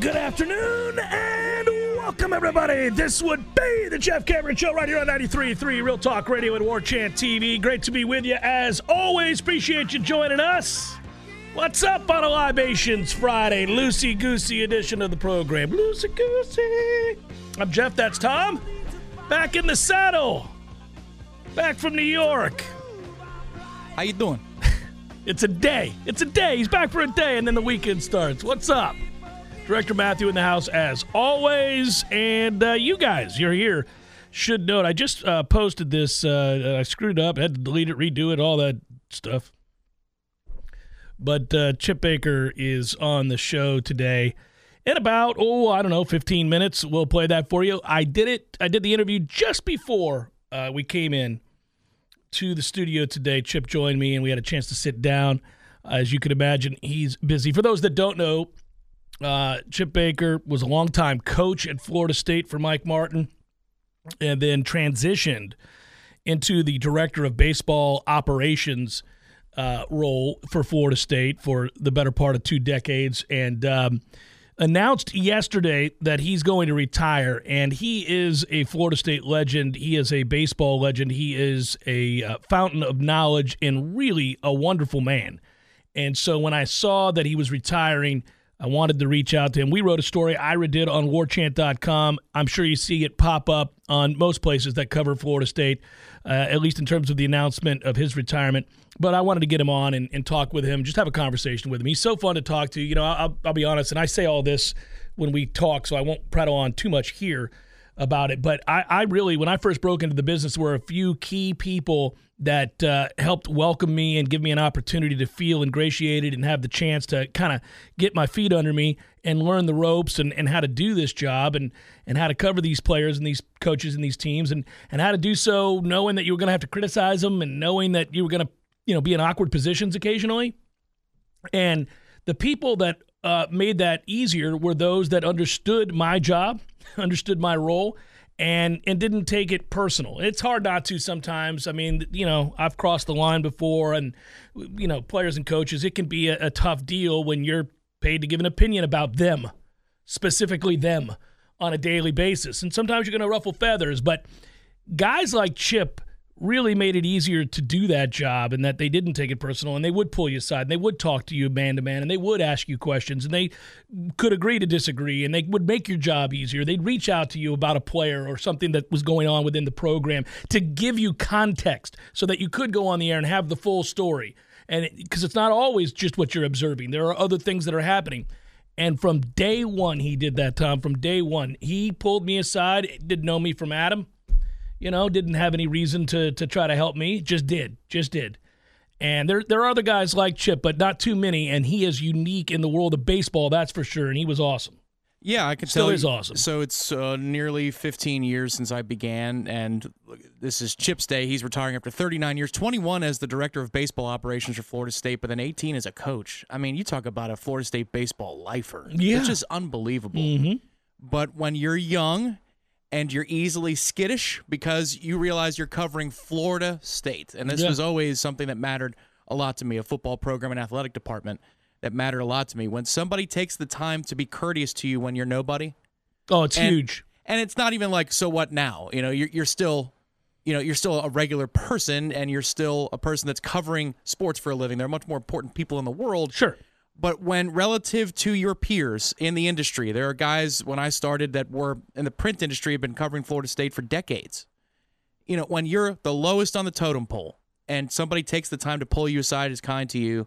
Good afternoon and welcome, everybody. This would be the Jeff Cameron Show right here on 93.3 Real Talk Radio and War Chant TV. Great to be with you as always. Appreciate you joining us. What's up on a Libations Friday, loosey goosey edition of the program? Loosey goosey. I'm Jeff, that's Tom. Back in the saddle. Back from New York. How you doing? It's a day. It's a day. He's back for a day, and then the weekend starts. What's up? Director Matthew in the house as always, and uh, you guys, you're here. Should note, I just uh, posted this. Uh, I screwed up, had to delete it, redo it, all that stuff. But uh, Chip Baker is on the show today. In about oh I don't know 15 minutes, we'll play that for you. I did it. I did the interview just before uh, we came in to the studio today. Chip joined me, and we had a chance to sit down. As you can imagine, he's busy. For those that don't know, uh, Chip Baker was a longtime coach at Florida State for Mike Martin, and then transitioned into the director of baseball operations uh, role for Florida State for the better part of two decades, and um, announced yesterday that he's going to retire. And he is a Florida State legend. He is a baseball legend. He is a uh, fountain of knowledge and really a wonderful man. And so when I saw that he was retiring, I wanted to reach out to him. We wrote a story Ira did on warchant.com. I'm sure you see it pop up on most places that cover Florida State, uh, at least in terms of the announcement of his retirement. But I wanted to get him on and, and, talk with him, just have a conversation with him. He's so fun to talk to. You know, I'll, I'll be honest, and I say all this when we talk, so I won't prattle on too much here about it. But I, I really, when I first broke into the business, were a few key people that uh, helped welcome me and give me an opportunity to feel ingratiated and have the chance to kind of get my feet under me and learn the ropes and, and how to do this job and, and how to cover these players and these coaches and these teams and, and how to do so knowing that you were going to have to criticize them and knowing that you were going to you know be in awkward positions occasionally. And the people that uh, made that easier were those that understood my job, understood my role, and and didn't take it personal. It's hard not to sometimes. I mean, you know, I've crossed the line before, and you know, players and coaches, it can be a, a tough deal when you're paid to give an opinion about them, specifically them, on a daily basis, and sometimes you're going to ruffle feathers. But guys like Chip really made it easier to do that job and that they didn't take it personal and they would pull you aside and they would talk to you man to man and they would ask you questions and they could agree to disagree and they would make your job easier. They'd reach out to you about a player or something that was going on within the program to give you context so that you could go on the air and have the full story. And because it, it's not always just what you're observing, there are other things that are happening. And from day one, he did that, Tom. From day one, he pulled me aside, didn't know me from Adam you know, didn't have any reason to to try to help me. Just did, just did. And there there are other guys like Chip, but not too many. And he is unique in the world of baseball, that's for sure. And he was awesome. Yeah, I can Still tell. Still is awesome. So it's uh, nearly 15 years since I began, and this is Chip's day. He's retiring after 39 years, 21 as the director of baseball operations for Florida State, but then 18 as a coach. I mean, you talk about a Florida State baseball lifer. Yeah. It's just unbelievable. Mm-hmm. But when you're young and you're easily skittish because you realize you're covering Florida State. And this Yeah. was always something that mattered a lot to me, a football program and athletic department that mattered a lot to me. When somebody takes the time to be courteous to you when you're nobody, Oh, it's and, huge. And it's not even like, so what now? You know, you're, you're still. You know, you're still a regular person and you're still a person that's covering sports for a living. There are much more important people in the world Sure. But when relative to your peers in the industry, there are guys when I started that were in the print industry have been covering Florida State for decades. You know, when you're the lowest on the totem pole and somebody takes the time to pull you aside is kind to you,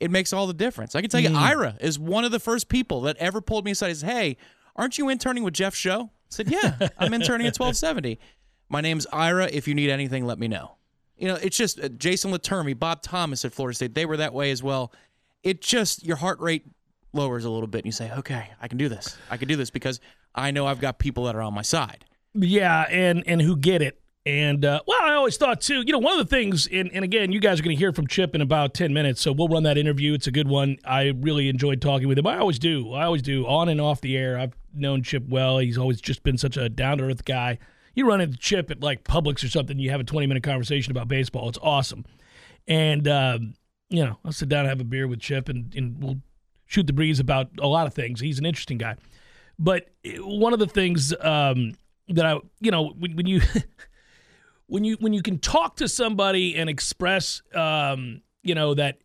it makes all the difference. I can tell you, Ira is one of the first people that ever pulled me aside. Says, "Hey, aren't you interning with Jeff Show?" I said, "Yeah, I'm interning at 1270. My name's Ira. If you need anything, let me know." You know, it's just uh, Jason Laterme, Bob Thomas at Florida State. They were that way as well. It just your heart rate lowers a little bit and you say, okay, I can do this. I can do this because I know I've got people that are on my side. Yeah, and and who get it. And uh, well, I always thought too. You know, one of the things, and, and again, you guys are going to hear from Chip in about ten minutes, so we'll run that interview. It's a good one. I really enjoyed talking with him. I always do. I always do, on and off the air. I've known Chip well. He's always just been such a down to earth guy. You run into Chip at like Publix or something, you have a twenty minute conversation about baseball. It's awesome. And um, you know, I'll sit down and have a beer with Chip, and, and we'll shoot the breeze about a lot of things. He's an interesting guy. But eh, one of the things um, that I, you know, when, when you when you when you can talk to somebody and express, um, you know, that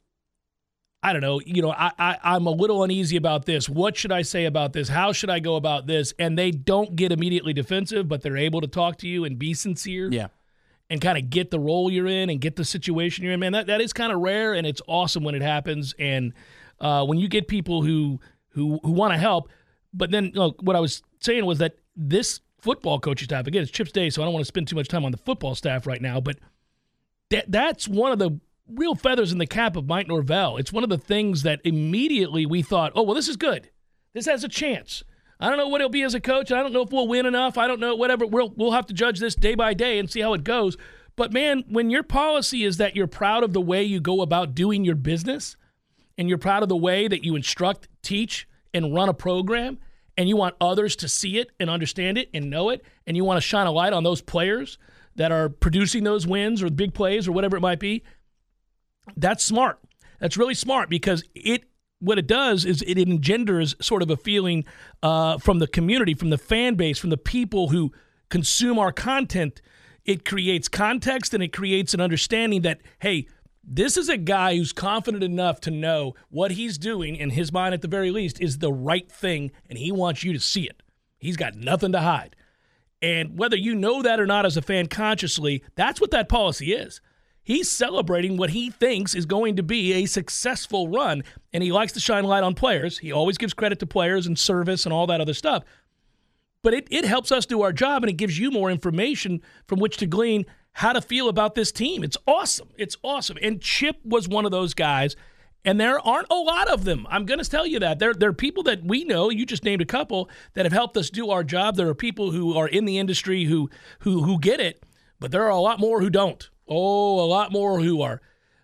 I don't know, you know, I, I I'm a little uneasy about this. What should I say about this? How should I go about this? And they don't get immediately defensive, but they're able to talk to you and be sincere. Yeah. And kind of get the role you're in and get the situation you're in, man. That that is kind of rare, and it's awesome when it happens. And uh, when you get people who who who want to help, but then look, what I was saying was that this football coaching staff, again, it's Chip's Day, so I don't want to spend too much time on the football staff right now, but that that's one of the real feathers in the cap of Mike Norvell. It's one of the things that immediately we thought, oh, well, this is good. This has a chance. I don't know what he'll be as a coach. I don't know if we'll win enough. I don't know, whatever. We'll, we'll have to judge this day by day and see how it goes. But man, when your policy is that you're proud of the way you go about doing your business and you're proud of the way that you instruct, teach, and run a program, and you want others to see it and understand it and know it, and you want to shine a light on those players that are producing those wins or big plays or whatever it might be, that's smart. That's really smart because it what it does is it engenders sort of a feeling uh, from the community, from the fan base, from the people who consume our content. It creates context and it creates an understanding that hey, this is a guy who's confident enough to know what he's doing, in his mind at the very least, is the right thing, and he wants you to see it. He's got nothing to hide. And whether you know that or not as a fan consciously, that's what that policy is. He's celebrating what he thinks is going to be a successful run, and he likes to shine light on players. He always gives credit to players and service and all that other stuff. But it, it helps us do our job and it gives you more information from which to glean how to feel about this team. It's awesome. It's awesome. And Chip was one of those guys, and there aren't a lot of them. I'm going to tell you that. There, there are people that we know, you just named a couple, that have helped us do our job. There are people who are in the industry who who who get it, but there are a lot more who don't. Oh, a lot more who are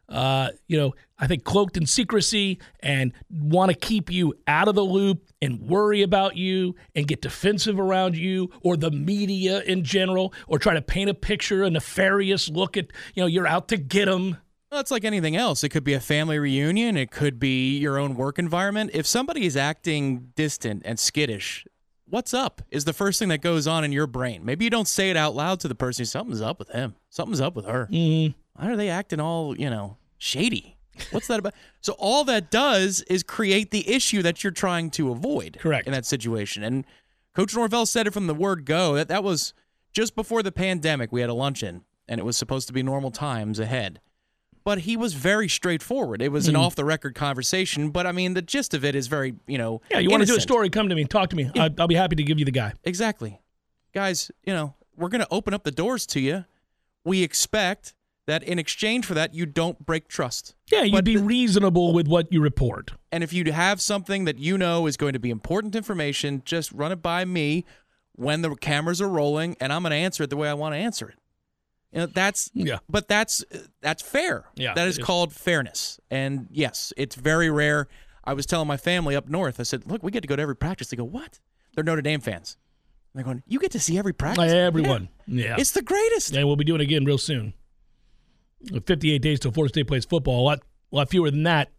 uh, you know, I think cloaked in secrecy and want to keep you out of the loop and worry about you and get defensive around you or the media in general or try to paint a picture, a nefarious look at, you know, you're out to get them. Well, it's like anything else. It could be a family reunion. It could be your own work environment. If somebody is acting distant and skittish, what's up is the first thing that goes on in your brain. Maybe you don't say it out loud to the person. Something's up with him. Something's up with her. Mm-hmm. Why are they acting all, you know, shady? What's that about? So all that does is create the issue that you're trying to avoid. Correct. In that situation. And Coach Norvell said it from the word go. That that was just before the pandemic. We had a luncheon and it was supposed to be normal times ahead. But he was very straightforward. It was an Mm. off the record conversation, but I mean the gist of it is very, you know, Yeah, you want to do a story? Come to me. Talk to me. I, I'll be happy to give you the guy. Exactly. Guys, you know, we're going to open up the doors to you. We expect that in exchange for that, you don't break trust. Yeah, you'd But be the- reasonable with what you report. And if you have something that you know is going to be important information, just run it by me when the cameras are rolling, and I'm going to answer it the way I want to answer it. You know, that's Yeah. but that's that's fair. Yeah, that is called fairness. And yes, it's very rare. I was telling my family up north. I said, "Look, we get to go to every practice." They go, "What?" They're Notre Dame fans. They're going, "You get to see every practice." Everyone. Yeah. Yeah. It's the greatest. And we'll be doing it again real soon. 58 days till Florida State plays football. A lot, a lot fewer than that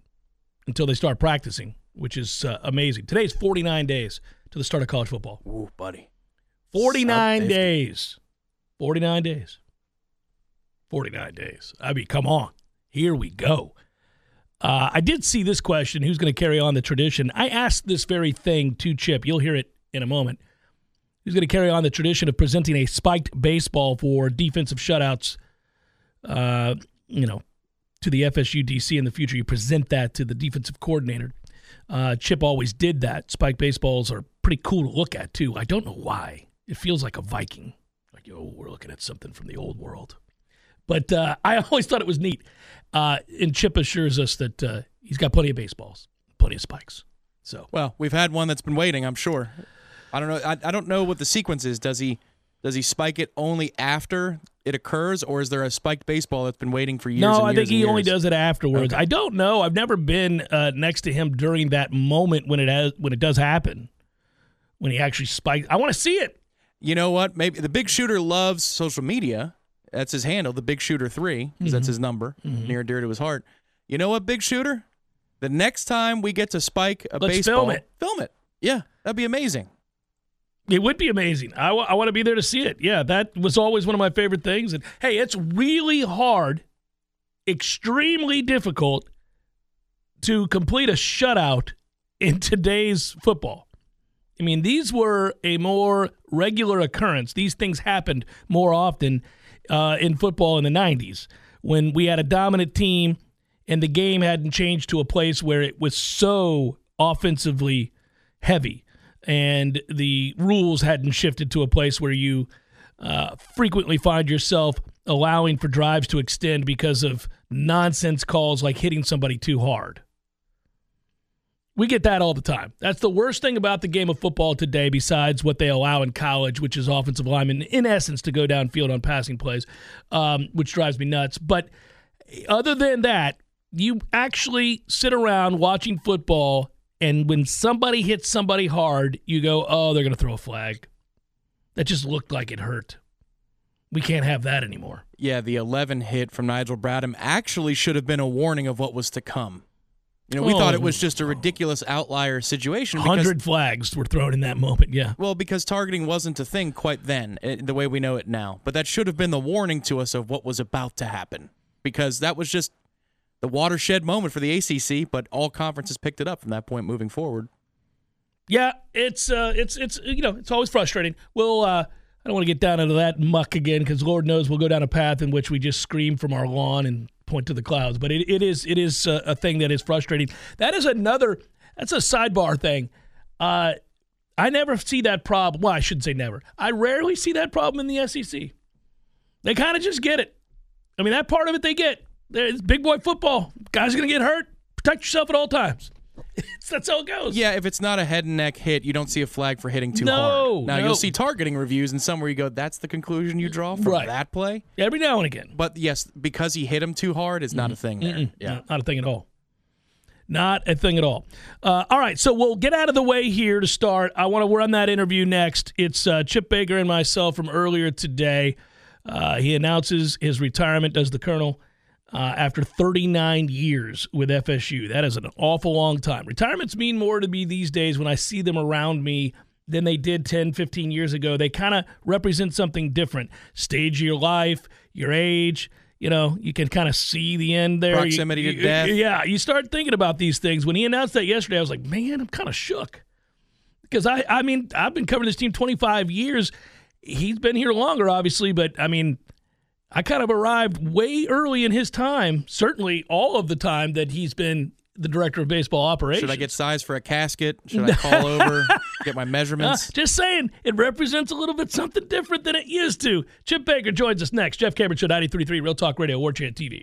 until they start practicing, which is uh, amazing. Today's 49 days to the start of college football. Ooh, buddy. 49 Sub 50. days. 49 days. 49 days. I mean, come on. Here we go. Uh, I did see this question who's going to carry on the tradition? I asked this very thing to Chip. You'll hear it in a moment. Who's going to carry on the tradition of presenting a spiked baseball for defensive shutouts? Uh, you know, to the FSU DC in the future. You present that to the defensive coordinator. Uh, Chip always did that. Spike baseballs are pretty cool to look at too. I don't know why. It feels like a Viking. Like, yo, we're looking at something from the old world. But uh, I always thought it was neat. Uh, and Chip assures us that uh, he's got plenty of baseballs, plenty of spikes. So Well, we've had one that's been waiting. I'm sure. I don't know. I, I don't know what the sequence is. Does he does he spike it only after it occurs, or is there a spiked baseball that's been waiting for years? no, I years think he only does it afterwards. Okay. I don't know. I've never been uh, next to him during that moment when it has when it does happen. When he actually spikes, I want to see it. You know what? Maybe the big shooter loves social media. That's his handle, the big shooter 3 because Mm-hmm. that's his number, near and dear to his heart. You know what, big shooter? The next time we get to spike a Let's baseball, film it. Film it. Yeah, that'd be amazing. It would be amazing. I want to be there to see it. Yeah, that was always one of my favorite things. And hey, it's really hard, extremely difficult to complete a shutout in today's football. I mean, these were a more regular occurrence. These things happened more often uh, in football in the 90s when we had a dominant team and the game hadn't changed to a place where it was so offensively heavy and the rules hadn't shifted to a place where you uh, frequently find yourself allowing for drives to extend because of nonsense calls like hitting somebody too hard. We get that all the time. That's the worst thing about the game of football today, besides what they allow in college, which is offensive linemen, in essence, to go downfield on passing plays, um, which drives me nuts. But other than that, you actually sit around watching football, and when somebody hits somebody hard, you go, oh, they're going to throw a flag. That just looked like it hurt. We can't have that anymore. Yeah, the 11 hit from Nigel Bradham actually should have been a warning of what was to come. You know, we Oh. thought it was just a ridiculous outlier situation. 100 flags were thrown in that moment. Yeah. Well, because targeting wasn't a thing quite then, eh, the way we know it now. But that should have been the warning to us of what was about to happen, because that was just the watershed moment for the ACC. But all conferences picked it up from that point moving forward. Yeah, it's uh, it's it's you know it's always frustrating. We'll uh, I don't want to get down into that muck again because Lord knows we'll go down a path in which we just scream from our lawn and point to the clouds. But it, it is it is a, a thing that is frustrating. That is another that's a sidebar thing. Uh, I never see that problem. Well, I shouldn't say never. I rarely see that problem in the SEC. They kind of just get it. I mean, that part of it they get. It's big boy football. Guys are gonna get hurt. Protect yourself at all times. That's how it goes. Yeah, if it's not a head and neck hit, you don't see a flag for hitting too No, hard. Now no. you'll see targeting reviews and some where you go, "That's the conclusion you draw from Right. that play." Every now and again. But yes, because he hit him too hard is not a thing there. Yeah. Not a thing at all. Not a thing at all. Uh, all right, so we'll get out of the way here to start. I want to run that interview next. It's uh, Chip Baker and myself from earlier today. Uh, he announces his retirement as the Colonel uh, after 39 years with FSU. That is an awful long time. Retirements mean more to me these days when I see them around me than they did 10, 15 years ago. They kind of represent something different. Stage of your life, your age. You know, you can kind of see the end there. You- Proximity to you- death. Yeah, you start thinking about these things. When he announced that yesterday, I was like, man, I'm kind of shook. Because I, I mean, I've been covering this team 25 years. He's been here longer, obviously, but I mean, I kind of arrived way early in his time, certainly all of the time that he's been the director of baseball operations. Should I get size for a casket? Should I call over, get my Uh, measurements? just saying, it represents a little bit something different than it used to. Chip Baker joins us next. Jeff Cameron Show, 93.3 Real Talk Radio, War Chant TV.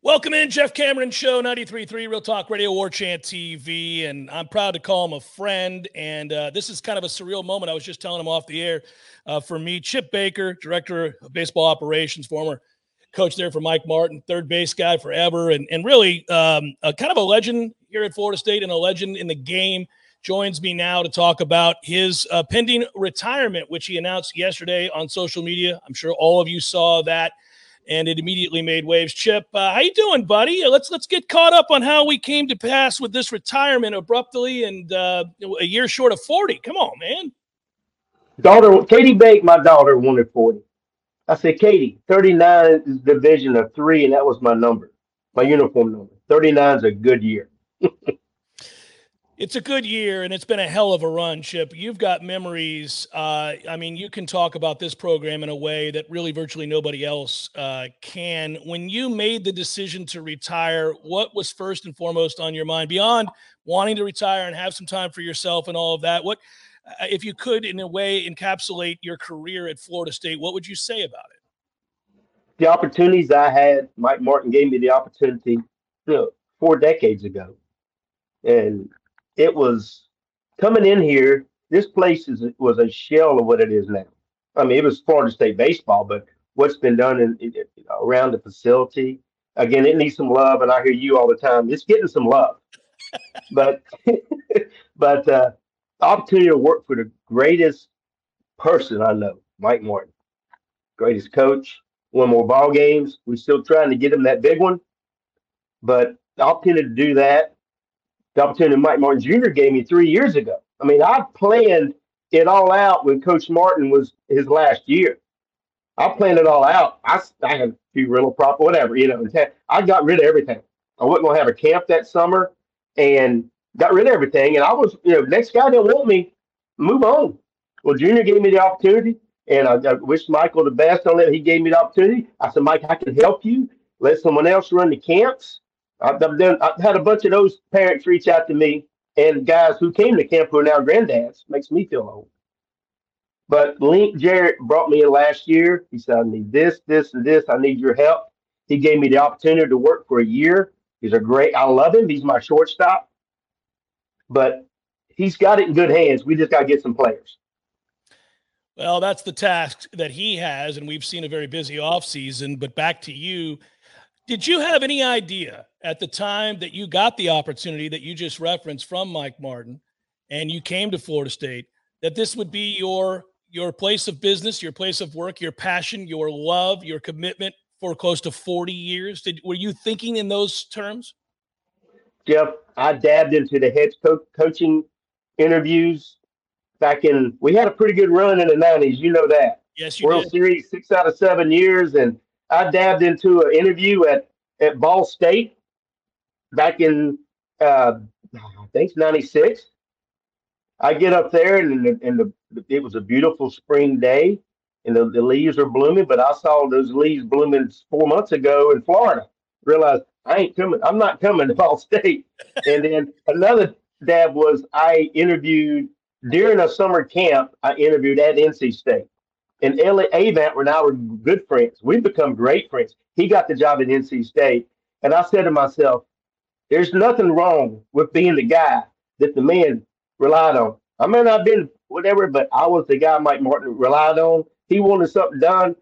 Welcome in, Jeff Cameron Show, 93.3 Real Talk Radio, War Chant TV. And I'm proud to call him a friend. And uh, this is kind of a surreal moment. I was just telling him off the air. Uh, for me, Chip Baker, Director of Baseball Operations, former coach there for Mike Martin, third base guy forever, and, and really um, a kind of a legend here at Florida State and a legend in the game joins me now to talk about his uh, pending retirement, which he announced yesterday on social media. I'm sure all of you saw that, and it immediately made waves. Chip, uh, how you doing, buddy? Let's let's get caught up on how we came to pass with this retirement abruptly and uh, a year short of 40. Come on, man. Daughter, Katie Bake, my daughter, wanted 40. I said, Katie, 39 is division of three, and that was my number, my uniform number. 39 is a good year. It's a good year, and it's been a hell of a run, Chip. You've got memories. Uh, I mean, you can talk about this program in a way that really virtually nobody else uh, can. When you made the decision to retire, what was first and foremost on your mind beyond wanting to retire and have some time for yourself and all of that? What, uh, if you could, in a way, encapsulate your career at Florida State? What would you say about it? The opportunities I had, Mike Martin gave me the opportunity four decades ago. And it was coming in here, this place is was a shell of what it is now. I mean, it was Florida State baseball, but what's been done in, in, around the facility, again, it needs some love. And I hear you all the time. It's getting some love. but but uh, opportunity to work for the greatest person I know, Mike Martin, greatest coach, won more ball games. We're still trying to get him that big one, but the opportunity to do that, the opportunity Mike Martin Jr. gave me three years ago. I mean, I planned it all out when Coach Martin was his last year. I planned it all out. I, I had a few rental prop, whatever, you know. I got rid of everything. I wasn't going to have a camp that summer and got rid of everything. And I was, you know, next guy didn't want me, move on. Well, Junior gave me the opportunity, and I, I wish Michael the best on it. He gave me the opportunity. I said, Mike, I can help you. Let someone else run the camps. I've done. I've had a bunch of those parents reach out to me, and guys who came to camp who are now granddads. Makes me feel old. But Link Jarrett brought me in last year. He said, I need this, this, and this. I need your help. He gave me the opportunity to work for a year. He's a great, I love him. He's my shortstop. But he's got it in good hands. We just got to get some players. Well, that's the task that he has, and we've seen a very busy offseason. But back to you. Did you have any idea at the time that you got the opportunity that you just referenced from Mike Martin and you came to Florida State that this would be your your place of business, your place of work, your passion, your love, your commitment for close to 40 years? Did were you thinking in those terms? Jeff, I dabbed into the head co- coaching interviews back in. We had a pretty good run in the '90s. You know that. Yes, you World did. Series six out of seven years, and I dabbed into an interview at at Ball State back in uh, I think '96. I get up there, and the, and the, it was a beautiful spring day, and the, the leaves are blooming. But I saw those leaves blooming four months ago in Florida. Realized I ain't coming. I'm not coming to Ball State. and then another dab was I interviewed during a summer camp. I interviewed at NC State. And Elliott Avent were good friends. We've become great friends. He got the job at NC State. And I said to myself, there's nothing wrong with being the guy that the men relied on. I may not have been whatever, but I was the guy Mike Martin relied on. He wanted something done.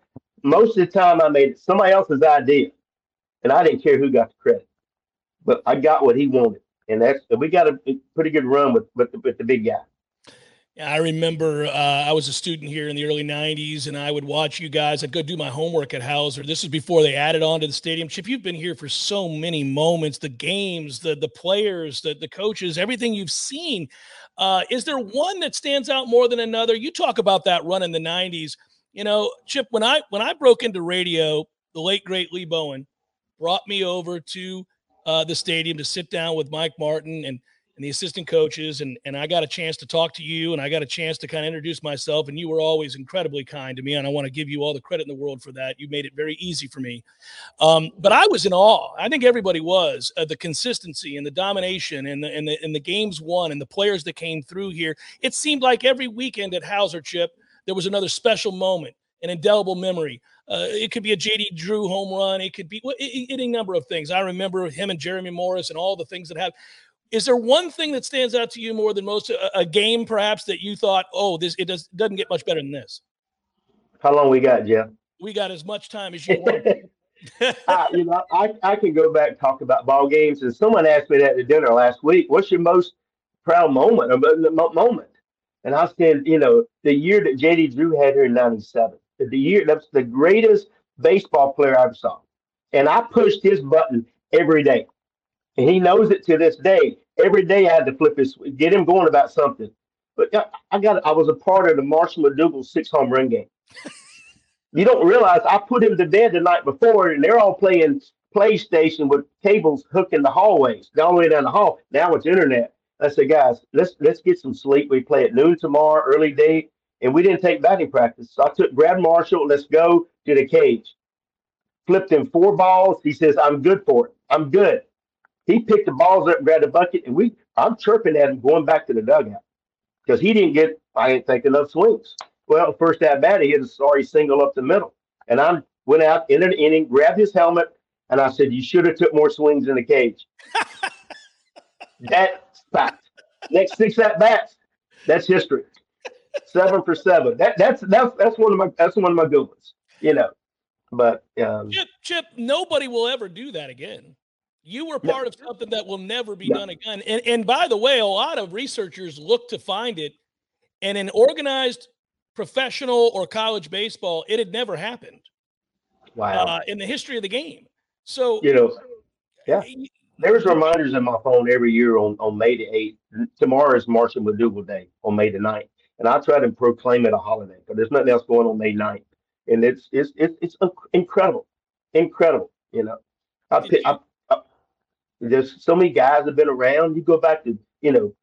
Most of the time, I made it somebody else's idea, and I didn't care who got the credit. But I got what he wanted, and that's we got a pretty good run with with the, with the big guy. I remember uh, I was a student here in the early 90s and I would watch you guys. I'd go do my homework at Howser. This is before they added on to the stadium. Chip, you've been here for so many moments the games, the, the players, the, the coaches, everything you've seen. Uh, is there one that stands out more than another? You talk about that run in the 90s. You know, Chip, when I when I broke into radio, the late great Lee Bowen brought me over to uh, the stadium to sit down with Mike Martin and and the assistant coaches and and I got a chance to talk to you and I got a chance to kind of introduce myself and you were always incredibly kind to me and I want to give you all the credit in the world for that. You made it very easy for me. Um, but I was in awe. I think everybody was uh, the consistency and the domination and the, and the and the games won and the players that came through here. It seemed like every weekend at Howser Chip there was another special moment, an indelible memory. Uh, it could be a JD Drew home run. It could be any number of things. I remember him and Jeremy Morris and all the things that happened. Is there one thing that stands out to you more than most? A, a game, perhaps, that you thought, "Oh, this it does doesn't get much better than this." How long we got, Jeff? We got as much time as you want. uh, you know, I, I can go back and talk about ball games. And someone asked me that at dinner last week. What's your most proud moment? Moment. And I said, you know, the year that JD Drew had here in '97, the year that's the greatest baseball player I ever saw. And I pushed his button every day. And he knows it to this day. Every day I had to flip his, get him going about something. But I got, I was a part of the Marshall McDougall six home run game. you don't realize I put him to bed the night before, and they're all playing PlayStation with cables hooked in the hallways, all the way down the hall. Now it's internet. I said, guys, let's let's get some sleep. We play at noon tomorrow, early day, and we didn't take batting practice. So I took Brad Marshall. Let's go to the cage. Flipped him four balls. He says, I'm good for it. I'm good. He picked the balls up, and grabbed a bucket, and we I'm chirping at him going back to the dugout because he didn't get I didn't think enough swings. Well, first at bat, he hit a sorry single up the middle, and I went out in an inning, grabbed his helmet, and I said, "You should have took more swings in the cage." that's fact. Next six at bats, that's history. Seven for seven. That that's that's that's one of my that's one of my good ones. You know, but um, Chip, Chip, nobody will ever do that again. You were part no. of something that will never be no. done again. And, and by the way, a lot of researchers look to find it. And in organized professional or college baseball, it had never happened. Wow. Uh, in the history of the game. So, you know, yeah. There's reminders in my phone every year on, on May the 8th. Tomorrow is Marshall McDougall Day on May the 9th. And I try to proclaim it a holiday, but there's nothing else going on May 9th. And it's it's it's, it's incredible, incredible. You know, I, I, there's so many guys that have been around. You go back to, you know,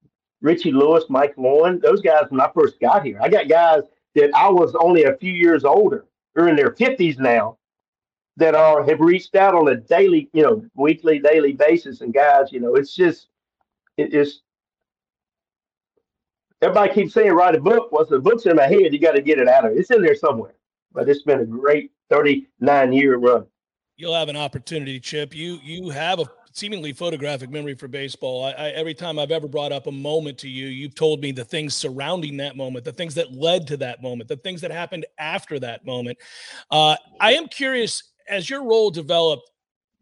Richie Lewis, Mike Loewen, those guys when I first got here. I got guys that I was only a few years older, they're in their 50s now, that are have reached out on a daily, you know, weekly, daily basis. And guys, you know, it's just, it is. Everybody keeps saying write a book. Well, the book's in my head. You got to get it out of it. It's in there somewhere. But it's been a great 39 year run. You'll have an opportunity, Chip. You you have a seemingly photographic memory for baseball. I, I, every time I've ever brought up a moment to you, you've told me the things surrounding that moment, the things that led to that moment, the things that happened after that moment. Uh, I am curious as your role developed.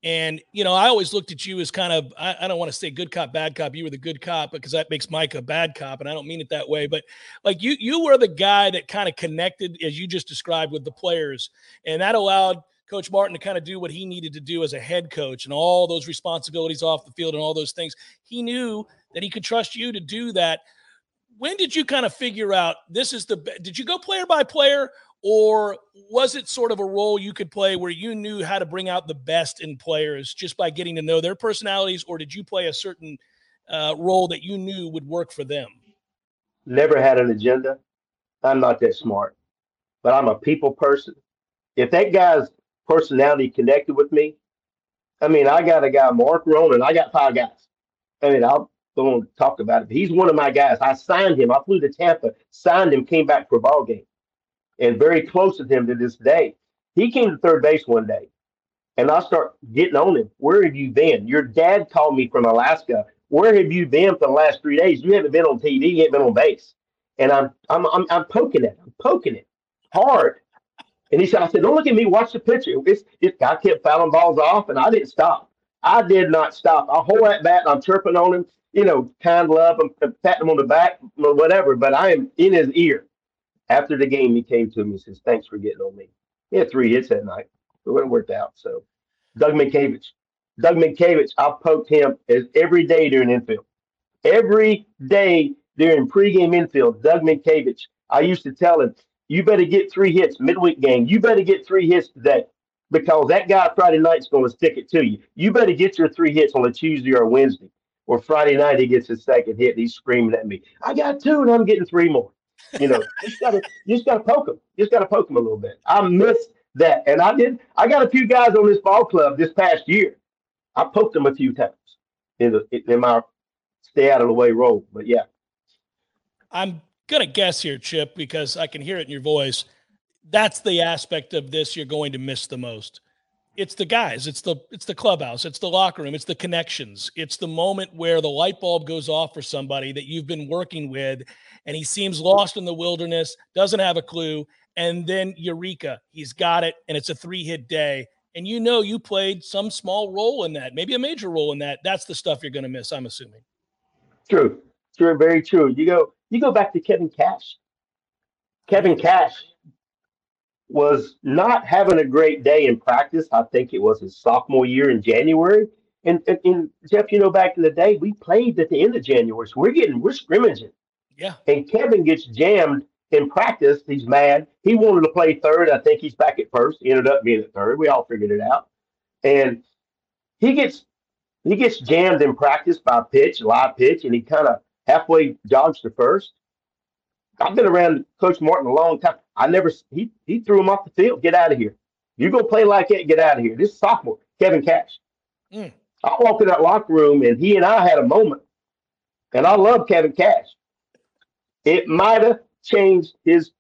And you know, I always looked at you as kind of I, I don't want to say good cop, bad cop. You were the good cop because that makes Mike a bad cop, and I don't mean it that way. But like you, you were the guy that kind of connected, as you just described, with the players, and that allowed Coach Martin to kind of do what he needed to do as a head coach and all those responsibilities off the field and all those things. He knew that he could trust you to do that. When did you kind of figure out this is the did you go player by player or was it sort of a role you could play where you knew how to bring out the best in players just by getting to know their personalities or did you play a certain uh, role that you knew would work for them? Never had an agenda. I'm not that smart, but I'm a people person. If that guy's personality connected with me. I mean, I got a guy, Marc Ronan. I got five guys. I mean, I'll go and talk about it. He's one of my guys. I signed him. I flew to Tampa, signed him, came back for a ball game, and very close to him to this day. He came to third base one day, and I start getting on him. Where have you been? Your dad called me from Alaska. Where have you been for the last three days? You haven't been on TV. You haven't been on base. And I'm I'm I'm, I'm poking it. I'm poking it hard. And he said, I said, don't look at me, watch the pitcher. It's, it, I kept fouling balls off and I didn't stop. I did not stop. I hold that bat and I'm chirping on him, you know, kind love and, and patting him on the back or whatever, but I am in his ear. After the game, he came to me and says, thanks for getting on me. He had three hits that night. It wouldn't worked out. So Doug Mientkiewicz. Doug Mientkiewicz, I poked him as every day during infield. Every day during pregame infield, Doug Mientkiewicz. I used to tell him, you better get three hits midweek game. You better get three hits today. because that guy Friday night's going to stick it to you. You better get your three hits on a Tuesday or a Wednesday. Or Friday night he gets his second hit. And he's screaming at me. I got two, and I'm getting three more. You know, just gotta just gotta poke him. You just gotta poke him a little bit. I missed that, and I did. I got a few guys on this ball club this past year. I poked them a few times in the in my stay out of the way role. But yeah, I'm gonna guess here, Chip, because I can hear it in your voice. That's the aspect of this you're going to miss the most. It's the guys. It's the it's the clubhouse. It's the locker room. It's the connections. It's the moment where the light bulb goes off for somebody that you've been working with and he seems lost in the wilderness doesn't have a clue and then eureka. He's got it and it's a three hit day. And you know you played some small role in that maybe a major role in that. That's the stuff you're going to miss i'm assuming. True. True. Very true. You go you go back to kevin cash kevin cash was not having a great day in practice. I think it was his sophomore year in January. And, and, and, Jeff, you know, back in the day, we played at the end of January, so we're getting we're scrimmaging. Yeah. And Kevin gets jammed in practice. He's mad. He wanted to play third. I think he's back at first. He ended up being at third. We all figured it out. And he gets he gets jammed in practice by pitch, live pitch, and he kind of halfway jogs to first. I've been around Coach Martin a long time. I never he he threw him off the field. Get out of here. You go play like that, get out of here. This sophomore, Kevin Cash. Mm. I walked in that locker room and he and I had a moment. And I love Kevin Cash. It might have changed his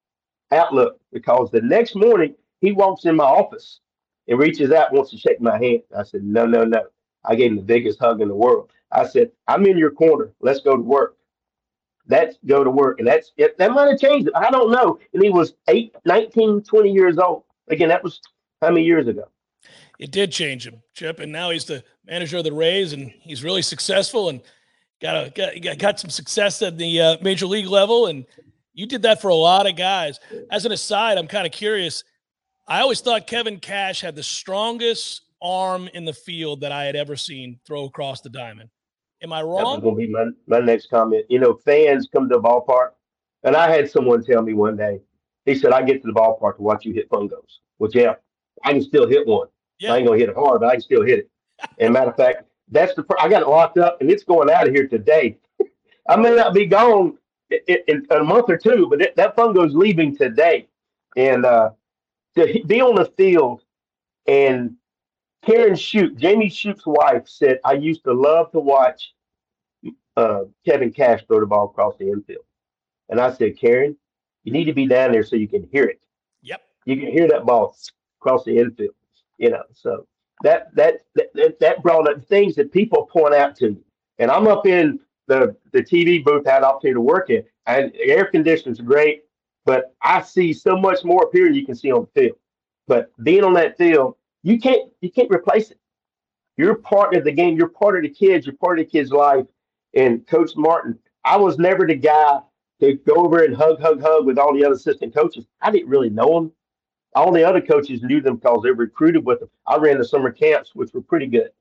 outlook because the next morning he walks in my office and reaches out, wants to shake my hand. I said, No, no, no. I gave him the biggest hug in the world. I said, I'm in your corner. Let's go to work. That's go to work. And that's it. That might have changed it. I don't know. And he was eight, 19, 20 years old. Again, that was how many years ago? It did change him, Chip. And now he's the manager of the Rays and he's really successful and got, a, got, got some success at the uh, major league level. And you did that for a lot of guys. As an aside, I'm kind of curious. I always thought Kevin Cash had the strongest arm in the field that I had ever seen throw across the diamond. Am I wrong? That was going to be my, my next comment. You know, fans come to the ballpark, and I had someone tell me one day, he said, I get to the ballpark to watch you hit fungos. Well, yeah, I can still hit one. Yeah. I ain't going to hit it hard, but I can still hit it. and matter of fact, that's the I got it locked up, and it's going out of here today. I may not be gone in, in, in a month or two, but it, that fungo's leaving today. And uh, to be on the field and Karen Shoot, Jamie Shoot's wife, said, I used to love to watch uh, Kevin Cash throw the ball across the infield. And I said, Karen, you need to be down there so you can hear it. Yep. You can hear that ball across the infield, you know. So that that that, that brought up things that people point out to me. And I'm up in the, the TV booth I had opportunity to work in, and air conditioning's great, but I see so much more up here than you can see on the field. But being on that field, you can't you can't replace it. You're part of the game. You're part of the kids. You're part of the kid's life. And Coach Martin, I was never the guy to go over and hug, hug, hug with all the other assistant coaches. I didn't really know them. All the other coaches knew them because they recruited with them. I ran the summer camps, which were pretty good.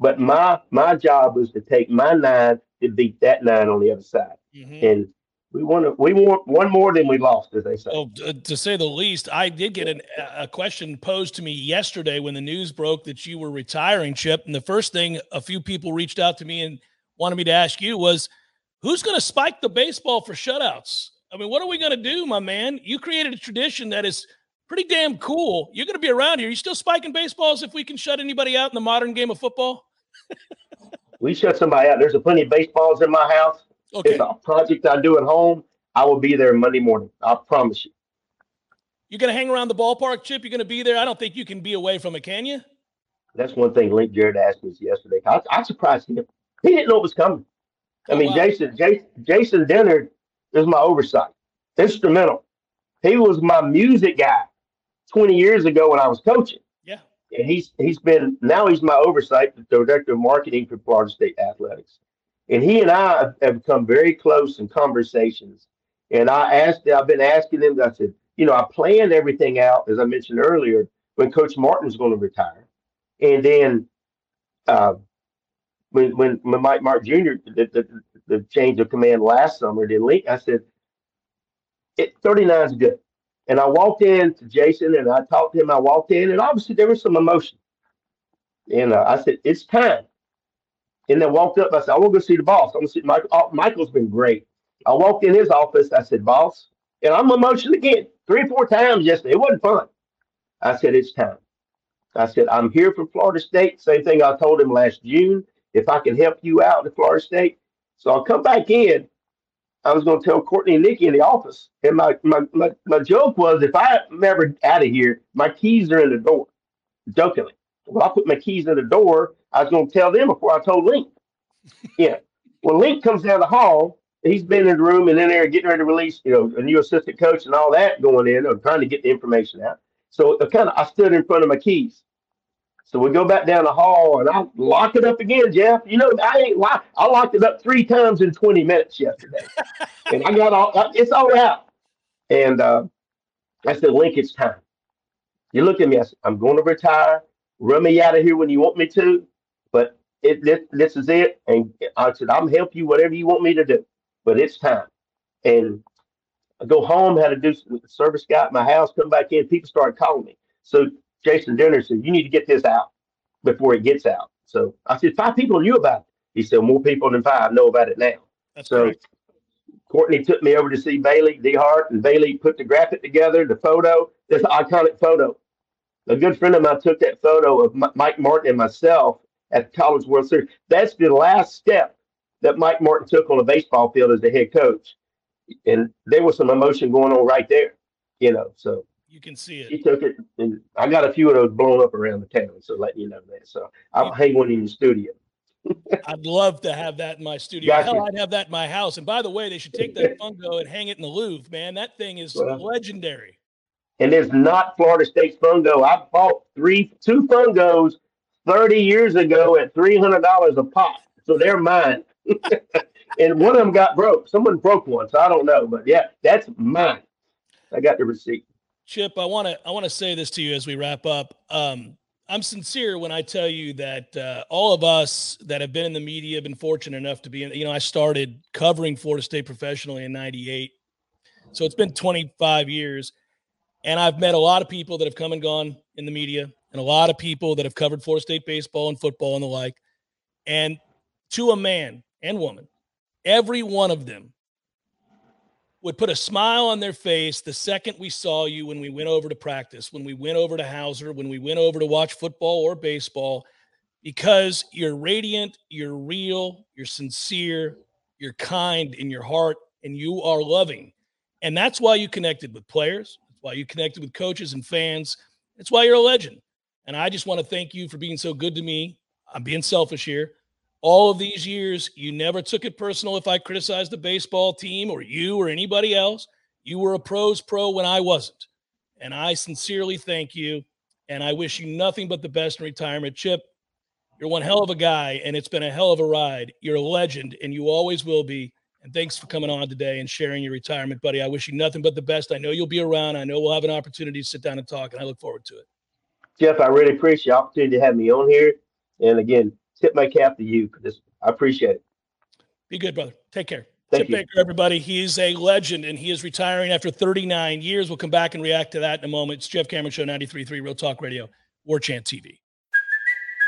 But my my job was to take my nine to beat that nine on the other side. Mm-hmm. And we want we want one more than we lost, as they say. Oh, to say the least, I did get an, a question posed to me yesterday when the news broke that you were retiring, Chip. And the first thing a few people reached out to me and wanted me to ask you was, who's going to spike the baseball for shutouts? I mean, what are we going to do, my man? You created a tradition that is pretty damn cool. You're going to be around here. You still spiking baseballs if we can shut anybody out in the modern game of football? we shut somebody out. There's a plenty of baseballs in my house. Okay. It's a project I do at home. I will be there Monday morning. I promise you. You're going to hang around the ballpark, Chip? You're going to be there? I don't think you can be away from it, can you? That's one thing Link Jarrett asked me yesterday. I, I surprised him. He didn't know it was coming. I oh, mean, wow. Jason, Jason, Jason Dennard is my oversight, instrumental. He was my music guy 20 years ago when I was coaching. Yeah. And he's he's been now he's my oversight, the director of marketing for Florida State Athletics. And he and I have become very close in conversations. And I asked, I've been asking him, I said, you know, I planned everything out, as I mentioned earlier, when Coach Martin's going to retire. And then uh, when, when, when Mike Mark Jr., the, the, the change of command last summer, did link, I said, it, 39 is good. And I walked in to Jason and I talked to him. I walked in and obviously there was some emotion. And uh, I said, it's time. And then walked up. I said, I want to go see the boss. I'm going to see Michael. Oh, Michael's been great. I walked in his office. I said, boss. And I'm emotional again, three or four times yesterday. It wasn't fun. I said, it's time. I said, I'm here for Florida State. Same thing I told him last June. If I can help you out in Florida State. So I'll come back in I was going to tell Courtney and Nikki in the office. And my, my, my, my joke was if I'm ever out of here, my keys are in the door. Jokingly. Well, I put my keys in the door. I was going to tell them before I told Link. yeah. When Link comes down the hall, he's been in the room and in there getting ready to release, you know, a new assistant coach and all that going in or trying to get the information out. So kind of I stood in front of my keys. So we go back down the hall and I lock it up again, Jeff. You know, I ain't lock, I locked it up three times in 20 minutes yesterday. and I got all it's all out. And uh, I said, Link, it's time. You look at me, I said, I'm going to retire. Run me out of here when you want me to, but it this, this is it. And I said, I'm help you whatever you want me to do, but it's time. And I go home, had to do with the service guy at my house, come back in, people started calling me. So Jason Dinner said, You need to get this out before it gets out. So I said, Five people knew about it. He said, More people than five know about it now. That's so correct. Courtney took me over to see Bailey DeHart, and Bailey put the graphic together, the photo, this iconic photo. A good friend of mine took that photo of Mike Martin and myself at the College World Series. That's the last step that Mike Martin took on a baseball field as the head coach. And there was some emotion going on right there, you know. So you can see it. he took it, and I got a few of those blown up around the town. So letting you know that. So I'll hang one in the studio. I'd love to have that in my studio. Gotcha. Hell, I'd have that in my house. And by the way, they should take that fungo and hang it in the Louvre, man. That thing is Well, legendary. And it's not Florida State's fungo. I bought three, two fungos 30 years ago at $300 a pop. So they're mine. and one of them got broke. Someone broke one. So I don't know. But yeah, that's mine. I got the receipt. Chip, I want to I want to say this to you as we wrap up. Um, I'm sincere when I tell you that uh, all of us that have been in the media have been fortunate enough to be in. You know, I started covering Florida State professionally in '98, so it's been 25 years, and I've met a lot of people that have come and gone in the media, and a lot of people that have covered Florida State baseball and football and the like. And to a man and woman, every one of them would put a smile on their face the second we saw you when we went over to practice, when we went over to Howser, when we went over to watch football or baseball, because you're radiant, you're real, you're sincere, you're kind in your heart, and you are loving. And that's why you connected with players. That's why you connected with coaches and fans. That's why you're a legend. And I just want to thank you for being so good to me. I'm being selfish here all of these years, you never took it personal if I criticized the baseball team or you or anybody else. You were a pros pro when I wasn't. And I sincerely thank you. And I wish you nothing but the best in retirement. Chip, you're one hell of a guy, and it's been a hell of a ride. You're a legend, and you always will be. And thanks for coming on today and sharing your retirement, buddy. I wish you nothing but the best. I know you'll be around. I know we'll have an opportunity to sit down and talk, and I look forward to it. Jeff, I really appreciate the opportunity to have me on here. And again, tip my cap to you for this. I appreciate it. Be good, brother. Take care. Thank Chip you. Baker, everybody. He is a legend and he is retiring after 39 years. We'll come back and react to that in a moment. It's Jeff Cameron Show 93.3 Real Talk Radio, War Chant TV.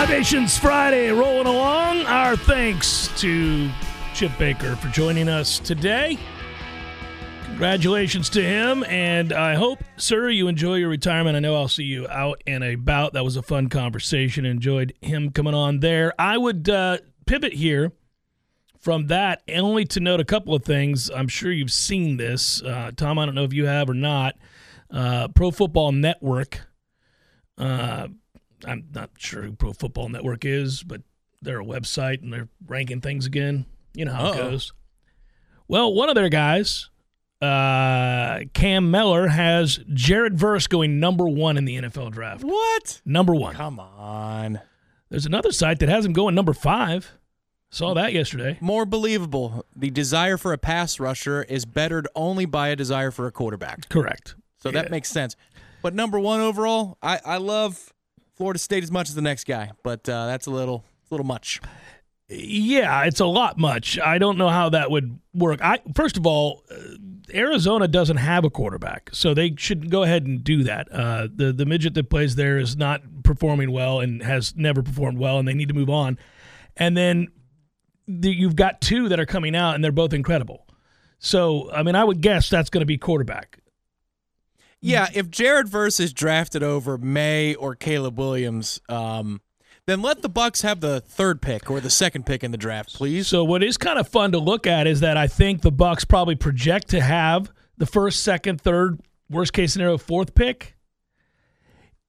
Libations Friday rolling along. Our thanks to Chip Baker for joining us today. Congratulations to him, and I hope, sir, you enjoy your retirement. I know I'll see you out and about. That was a fun conversation. Enjoyed him coming on there. I would uh, pivot here from that only to note a couple of things. I'm sure you've seen this, uh, Tom. I don't know if you have or not. Uh, Pro Football Network. I'm not sure who Pro Football Network is, but they're a website and they're ranking things again. You know how it Uh-oh. goes. Well, one of their guys uh, Cam Mellor has Jared Verse going number one in the NFL draft. What? Number one. Come on. There's another site that has him going number five. Saw that yesterday. More believable. The desire for a pass rusher is bettered only by a desire for a quarterback. Correct. So that makes sense. But number one overall, I, I love Florida State as much as the next guy, but uh, that's a little a little much. Yeah, it's a lot much. I don't know how that would work. I first of all, uh, Arizona doesn't have a quarterback, so they should go ahead and do that. Uh, the the midget that plays there is not performing well and has never performed well, and they need to move on. And then the, you've got two that are coming out, and they're both incredible. So I mean, I would guess that's going to be quarterback. Yeah, if Jared Verse is drafted over Maye or Caleb Williams, um, then let the Bucks have the third pick or the second pick in the draft, please. So what is kind of fun to look at is that I think the Bucks probably project to have the first, second, third, worst case scenario, fourth pick.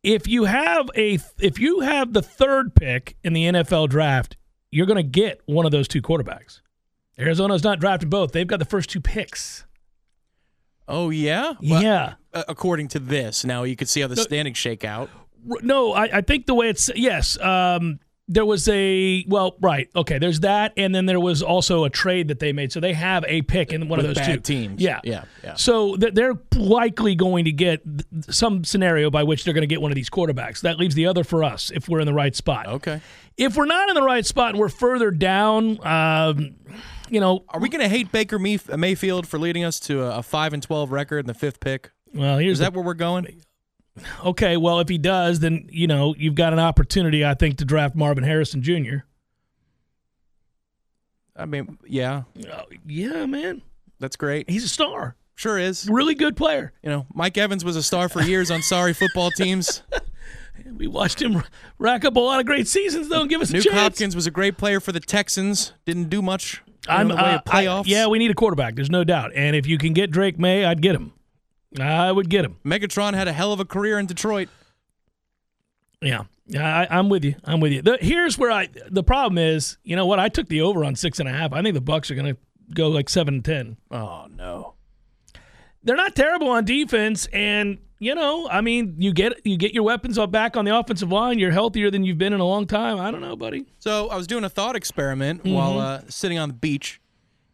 If you have a if you have the third pick in the NFL draft, you're going to get one of those two quarterbacks. Arizona's not drafting both; they've got the first two picks. Oh yeah, Well, yeah. according to this, now you can see how the standings shake out. No, I, I think the way it's yes. Um, there was a well, right? Okay, there's that, and then there was also a trade that they made, so they have a pick in one With of those two teams. Yeah, Yeah, yeah. So th- they're likely going to get th- some scenario by which they're going to get one of these quarterbacks. That leaves the other for us if we're in the right spot. Okay. If we're not in the right spot and we're further down, um, you know, Are we going to hate Baker Mayf- Mayfield for leading us to a, a five and twelve record in the fifth pick? well, here's Is the that where we're going? Okay, well, if he does, then you know you've got an opportunity, I think, to draft Marvin Harrison Jr. I mean, yeah, Uh, yeah, man, that's great. he's a star, Sure is. really good player. You know, Mike Evans was a star for years on sorry football teams. We watched him rack up a lot of great seasons, though, and give us a Nuk chance. Hopkins was a great player for the Texans. Didn't do much I'm in the way uh, of playoffs. I- yeah, we need a quarterback. There's no doubt. And if you can get Drake Maye, I'd get him. I would get him. Megatron had a hell of a career in Detroit. Yeah, yeah, I, I'm with you. I'm with you. The, here's where I. The problem is, you know what? I took the over on six and a half. I think the Bucks are going to go like seven and ten. Oh no. they're not terrible on defense and you know i mean you get you get your weapons all back on the offensive line you're healthier than you've been in a long time i don't know buddy So I was doing a thought experiment Mm-hmm. while uh, sitting on the beach,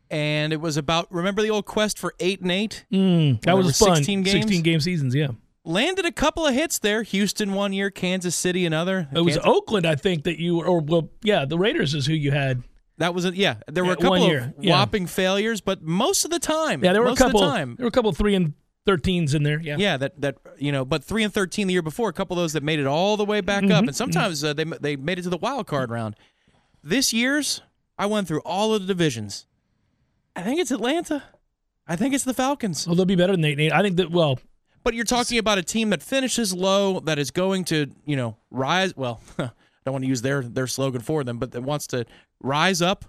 and it was about remember the old quest for eight and eight. that was fun 16 games? 16 game seasons yeah Landed a couple of hits there. Houston one year, Kansas City another. it was Kansas- oakland i think that you or well yeah the raiders is who you had that was it. Yeah, there were a couple year, of yeah. whopping failures, but most of the time, yeah there were most a couple of the time, there were a couple three and 13s in there yeah Yeah, that that you know, but three and thirteen the year before, a couple of those that made it all the way back Mm-hmm. up, and sometimes uh, they they made it to the wild card round. This year's, I went through all of the divisions. I think it's Atlanta. I think it's the Falcons. well they'll be better than eight eight i think that well But you're talking about a team that finishes low, that is going to you know rise. Well, I don't want to use their their slogan for them, but that wants to rise up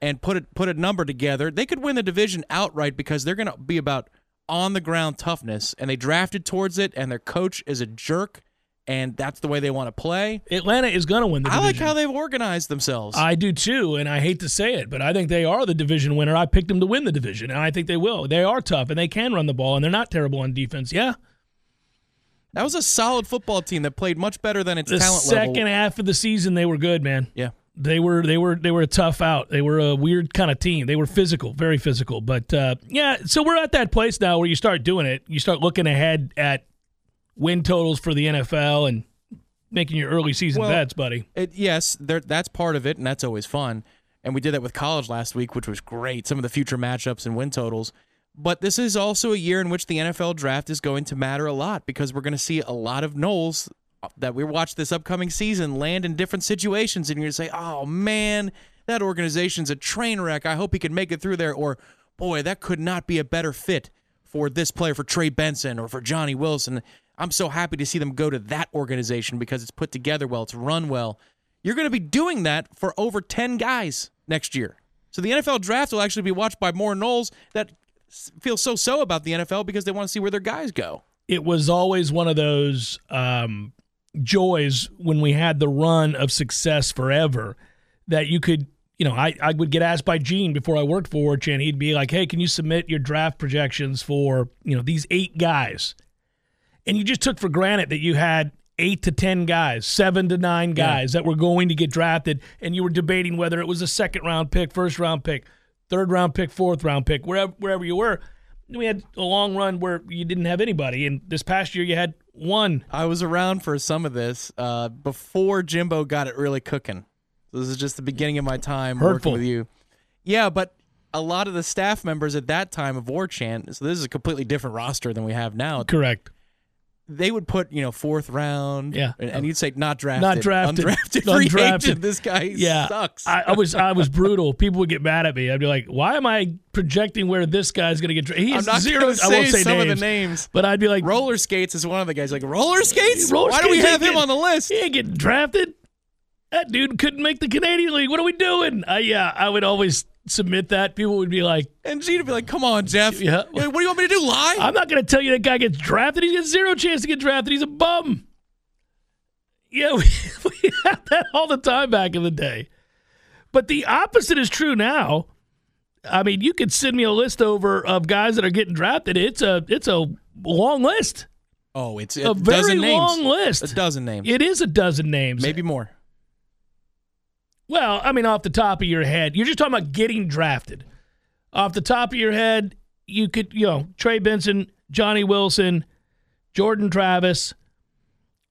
and put it put a number together. They could win the division outright because they're going to be about on the ground toughness, and they drafted towards it, and their coach is a jerk, and that's the way they want to play. atlanta is going to win the I like how they've organized themselves. I do too, and I hate to say it, but I think they are the division winner. I picked them to win the division, and I think they will. They are tough, and they can run the ball, and they're not terrible on defense. Yeah, that was a solid football team that played much better than its the talent second level. half of the season, they were good, man. Yeah. They were they were they were a tough out. They were a weird kind of team. They were physical, very physical. But uh, yeah, so we're at that place now where you start doing it. You start looking ahead at win totals for the NFL and making your early season Well, bets, buddy. It, yes, there, that's part of it, and that's always fun. And we did that with college last week, which was great. Some of the future matchups and win totals. But this is also a year in which the NFL draft is going to matter a lot because we're going to see a lot of Noles that we watch this upcoming season land in different situations, and you're to say, "Oh man, that organization's a train wreck. I hope he can make it through there." Or, "Boy, that could not be a better fit for this player, for Trey Benson or for Johnny Wilson." I'm so happy to see them go to that organization because it's put together well, it's run well. You're going to be doing that for over 10 guys next year. So the NFL draft will actually be watched by more Noles that feel so so about the NFL because they want to see where their guys go. it was always one of those um, joys when we had the run of success forever that you could you know, I, I would get asked by Gene before I worked for Chan. He'd be like, hey, can you submit your draft projections for, you know, these eight guys? And you just took for granted that you had eight to 10 guys, seven to nine guys that were going to get drafted. And you were debating whether it was a second round pick, first round pick, third round pick, fourth round pick, wherever, wherever you were. We had a long run where you didn't have anybody. And this past year, you had one. I was around for some of this uh, before Jimbo got it really cooking. This is just the beginning of my time Hurtful. working with you. Yeah, but a lot of the staff members at that time of War Chant, so this is a completely different roster than we have now. Correct. They would put, you know, fourth round. Yeah. And, and you'd say not drafted. Not drafted. Undrafted. Free Undrafted. agent. This guy yeah, sucks. I, I was I was brutal. People would get mad at me. I'd be like, "Why am I projecting where this guy's going to get drafted?" He's not zero. I won't say some names, of the names. but I'd be like, Roller skates is one of the guys. Like roller skates. Roller Why do we have him on the list? He ain't getting drafted. That dude couldn't make the Canadian League. What are we doing? Uh, yeah, I would always submit that. People would be like, And Gene would be like, "Come on, Jeff. Yeah. What do you want me to do? Lie? I'm not going to tell you that guy gets drafted. He's got zero chance to get drafted. He's a bum. Yeah, we, we had that all the time back in the day. But the opposite is true now. I mean, you could send me a list over of guys that are getting drafted. It's a it's a long list, oh, it's a a very names. long list. A dozen names. It is a dozen names, Maybe more. Well, I mean, off the top of your head, you're just talking about getting drafted. Off the top of your head, you could, you know, Trey Benson, Johnny Wilson, Jordan Travis,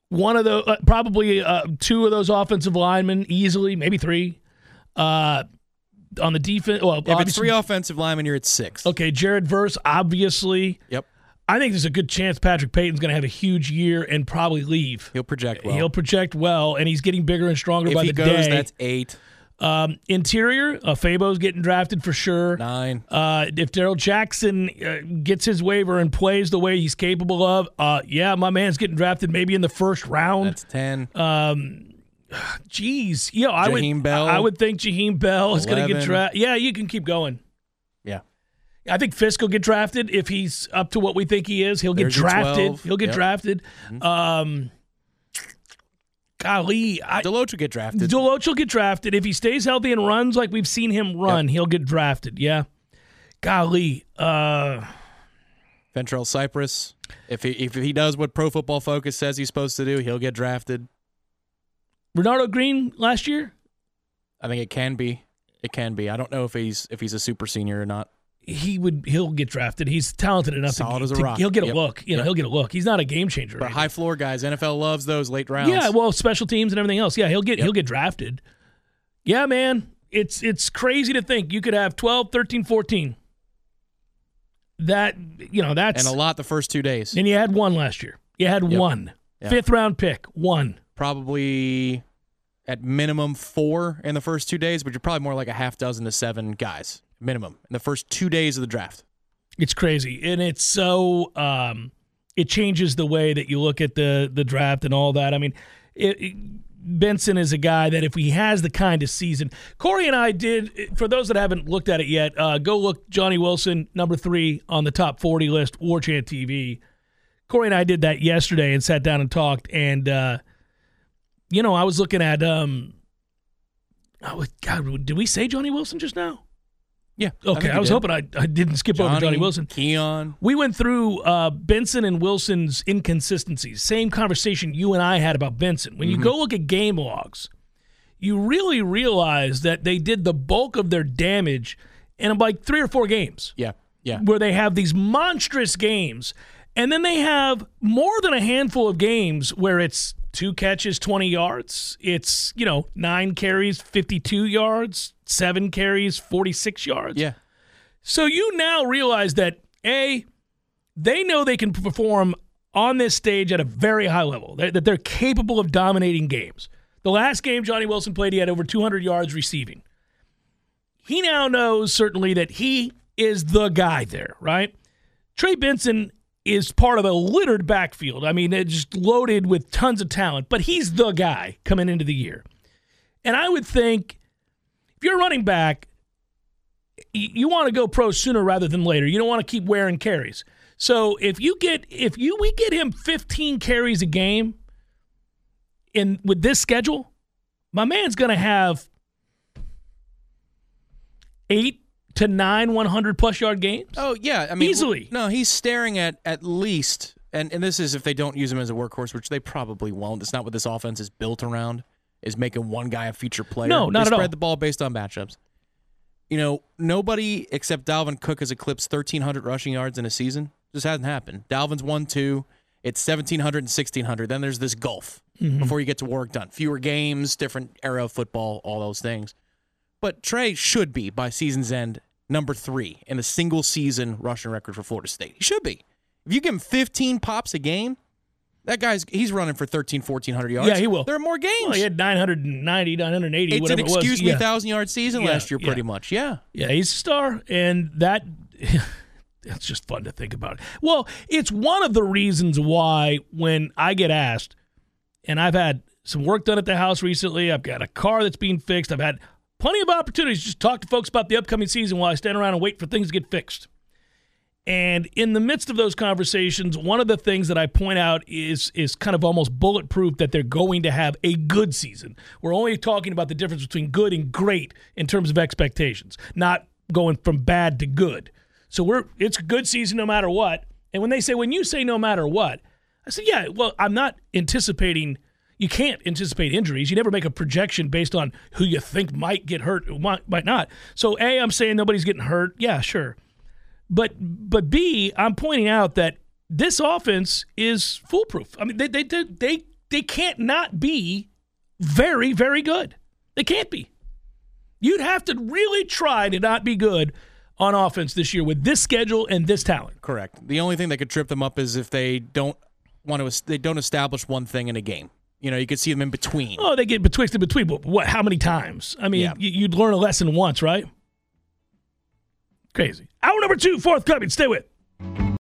one of the, uh, probably uh, two of those offensive linemen easily, maybe three. Uh, on the defense, well, If it's three offensive linemen, you're at six. Okay, Jared Verse, obviously. Yep. I think there's a good chance Patrick Payton's going to have a huge year and probably leave. He'll project well. He'll project well, and he's getting bigger and stronger if by he the goes, day. that's eight, Um, interior, uh, Fabo's getting drafted for sure. nine. Uh, if Darrell Jackson uh, gets his waiver and plays the way he's capable of, uh, yeah, my man's getting drafted maybe in the first round. That's ten. Jeez, yeah, I would. Bell. I would think Jaheim Bell is going to get drafted. Yeah, you can keep going. I think Fiske will get drafted if he's up to what we think he is. He'll get drafted. 12. He'll get Yep. drafted. Um, golly, I, DeLoach will get drafted. DeLoach will get drafted if he stays healthy and runs like we've seen him run. He'll get drafted. Yeah. Golly, uh, Fentrell Cypress. If he if he does what Pro Football Focus says he's supposed to do, he'll get drafted. Renardo Green last year. I think it can be. It can be. I don't know if he's if he's a super senior or not. He would. He'll get drafted. He's talented enough. Solid to, as a to- rock. He'll get a Yep. look. You know, Yep. he'll get a look. He's not a game changer. But anything. high floor guys, NFL loves those late rounds. Yeah, well, special teams and everything else. Yeah, he'll get Yep. he'll get drafted. Yeah, man. It's it's crazy to think you could have 12, 13, 14. That you know, that's and a lot the first two days. and you had one last year. You had one. Fifth round pick, one. Probably at minimum four in the first two days, but you're probably more like a half dozen to seven guys minimum in the first two days of the draft. It's crazy. And it's so um it changes the way that you look at the the draft and all that. I mean, it, it- Benson is a guy that if he has the kind of season, Corey and I did. For those that haven't looked at it yet, uh, go look Johnny Wilson number three on the top forty list, War Chant TV. Corey and I did that yesterday and sat down and talked. And uh, you know, I was looking at um, oh God, did we say Johnny Wilson just now? Yeah. Okay, think I, was did. hoping I, I didn't skip over Johnny Wilson. Keon. We went through uh, Benson and Wilson's inconsistencies. Same conversation you and I had about Benson. When you go look at game logs, you really realize that they did the bulk of their damage in like three or four games Yeah. Yeah. where they have these monstrous games. And then they have more than a handful of games where it's two catches, 20 yards. It's, you know, nine carries, 52 yards, seven carries, 46 yards. Yeah. So you now realize that A, they know they can perform on this stage at a very high level, that that they're capable of dominating games. The last game Johnny Wilson played, he had over 200 yards receiving. He now knows certainly that he is the guy there, right? Trey Benson is part of a littered backfield. I mean, it's just loaded with tons of talent, but he's the guy coming into the year. And I would think if you're running back, you want to go pro sooner rather than later. You don't want to keep wearing carries. So if you get if you we get him 15 carries a game in with this schedule, my man's going to have eight to nine 100 plus yard games. Oh yeah, I mean Easily. No, he's staring at at least, and and this is if they don't use him as a workhorse, which they probably won't. It's not what this offense is built around. Is making one guy a feature player. No, not they at all. Spread the ball based on matchups. You know, nobody except Dalvin Cook has eclipsed 1,300 rushing yards in a season. Just hasn't happened. Dalvin's one two. It's 1,700 and 1,600. Then there's this gulf Mm-hmm. before you get to Warrick Dunn. Fewer games, different era of football, all those things. But Trey should be by season's end number three in a single season rushing record for Florida State. He should be. If you give him 15 pops a game, that guy's he's running for 13, 1400 yards. Yeah, he will. There are more games. Well, he had 990, 980, it's whatever an it was. excuse me Yeah. thousand yard season Yeah, last year, yeah. pretty much. Yeah. Yeah, he's a star, and that it's just fun to think about. Well, it's one of the reasons why when I get asked, and I've had some work done at the house recently, I've got a car that's being fixed, I've had plenty of opportunities just talk to folks about the upcoming season while I stand around and wait for things to get fixed. And in the midst of those conversations, one of the things that I point out is is kind of almost bulletproof that they're going to have a good season. We're only talking about the difference between good and great in terms of expectations, not going from bad to good. So we're it's a good season no matter what. And when they say when you say no matter what, I said, yeah, well, I'm not anticipating you can't anticipate injuries. You never make a projection based on who you think might get hurt, might, might not. So A, I'm saying nobody's getting hurt. Yeah, sure. But but B, I'm pointing out that this offense is foolproof. I mean, they they they they, they can't not be very very good. They can't be. You'd have to really try to not be good on offense this year with this schedule and this talent. Correct. The only thing that could trip them up is if they don't want to they don't establish one thing in a game. You know, you could see them in between. Oh, they get betwixt and between, but what? How many times? I mean, Yeah. you'd learn a lesson once, right? Crazy. Hour number two, forthcoming. Stay with.